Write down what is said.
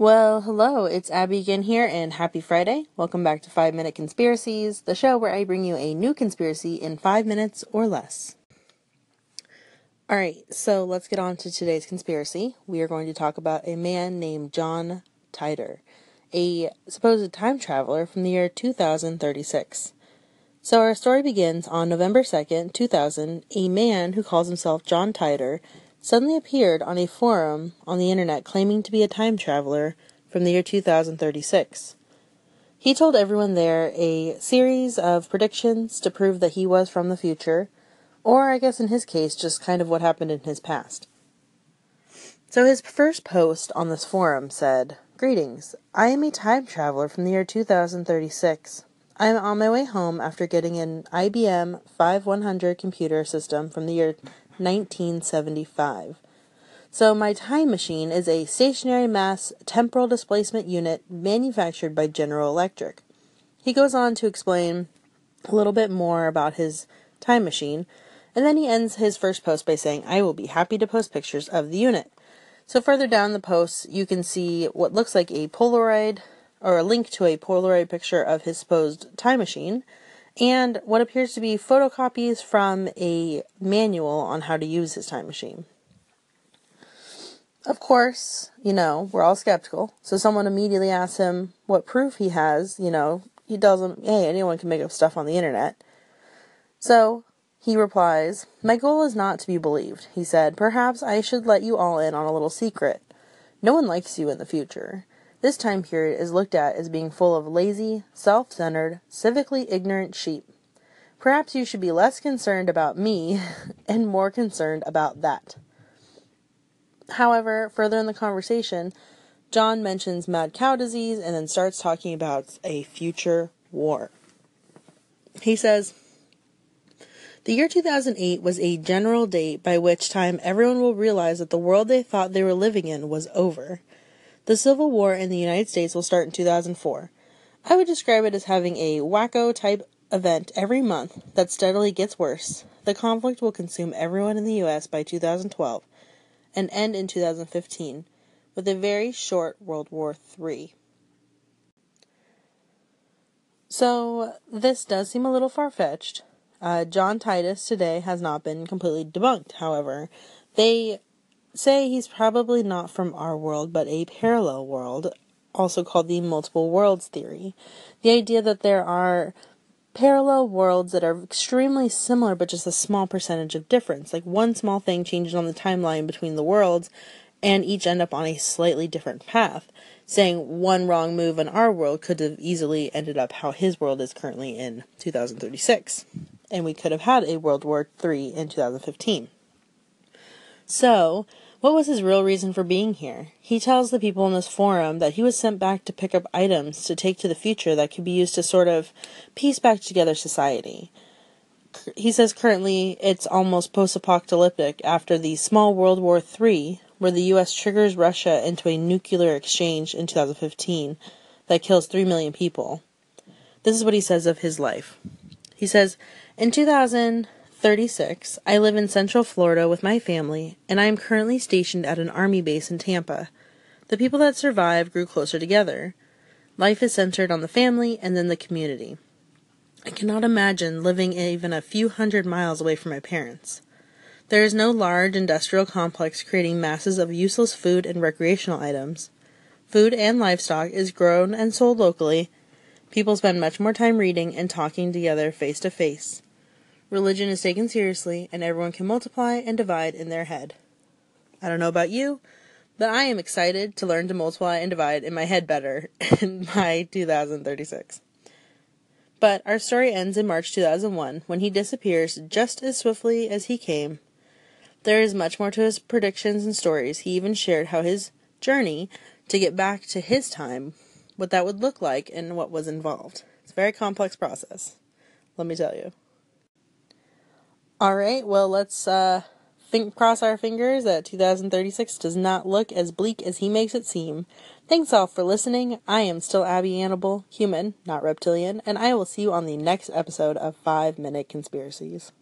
Well, hello, it's Abby again here, and happy Friday. Welcome back to 5 Minute Conspiracies, the show where I bring you a new conspiracy in 5 minutes or less. Alright, so let's get on to today's conspiracy. We are going to talk about a man named John Titor, a supposed time traveler from the year 2036. So our story begins on November 2nd, 2000. A man who calls himself John Titor suddenly appeared on a forum on the internet claiming to be a time traveler from the year 2036. He told everyone there a series of predictions to prove that he was from the future, or I guess in his case, just kind of what happened in his past. So his first post on this forum said, Greetings, I am a time traveler from the year 2036. I am on my way home after getting an IBM 5100 computer system from the year 1975. So, my time machine is a stationary mass temporal displacement unit manufactured by General Electric. He goes on to explain a little bit more about his time machine, and then he ends his first post by saying, I will be happy to post pictures of the unit. So, further down the post, you can see what looks like a Polaroid or a link to a Polaroid picture of his supposed time machine and what appears to be photocopies from a manual on how to use his time machine. Of course, you know, we're all skeptical, so someone immediately asks him what proof he has, you know, he doesn't, hey, anyone can make up stuff on the internet. So, he replies, My goal is not to be believed, he said. Perhaps I should let you all in on a little secret. No one likes you in the future. This time period is looked at as being full of lazy, self centered, civically ignorant sheep. Perhaps you should be less concerned about me and more concerned about that. However, further in the conversation, John mentions mad cow disease and then starts talking about a future war. He says, The year 2008 was a general date by which time everyone will realize that the world they thought they were living in was over. The Civil War in the United States will start in 2004. I would describe it as having a wacko type event every month that steadily gets worse. The conflict will consume everyone in the U.S. by 2012 and end in 2015 with a very short World War III. So, this does seem a little far fetched. Uh, John Titor today has not been completely debunked, however. They say he's probably not from our world, but a parallel world, also called the multiple worlds theory. The idea that there are parallel worlds that are extremely similar but just a small percentage of difference. Like one small thing changes on the timeline between the worlds and each end up on a slightly different path. Saying one wrong move in our world could have easily ended up how his world is currently in 2036. And we could have had a World War III in 2015. So, what was his real reason for being here? He tells the people in this forum that he was sent back to pick up items to take to the future that could be used to sort of piece back together society. He says currently it's almost post apocalyptic after the small World War III, where the US triggers Russia into a nuclear exchange in 2015 that kills 3 million people. This is what he says of his life. He says, In 2000, 36. I live in Central Florida with my family, and I am currently stationed at an Army base in Tampa. The people that survive grew closer together. Life is centered on the family and then the community. I cannot imagine living even a few hundred miles away from my parents. There is no large industrial complex creating masses of useless food and recreational items. Food and livestock is grown and sold locally. People spend much more time reading and talking together face to face. Religion is taken seriously, and everyone can multiply and divide in their head. I don't know about you, but I am excited to learn to multiply and divide in my head better in my 2036. But our story ends in March 2001 when he disappears just as swiftly as he came. There is much more to his predictions and stories. He even shared how his journey to get back to his time, what that would look like, and what was involved. It's a very complex process, let me tell you. All right, well, let's uh, think, cross our fingers that 2036 does not look as bleak as he makes it seem. Thanks all for listening. I am still Abby Annable, human, not reptilian, and I will see you on the next episode of 5 Minute Conspiracies.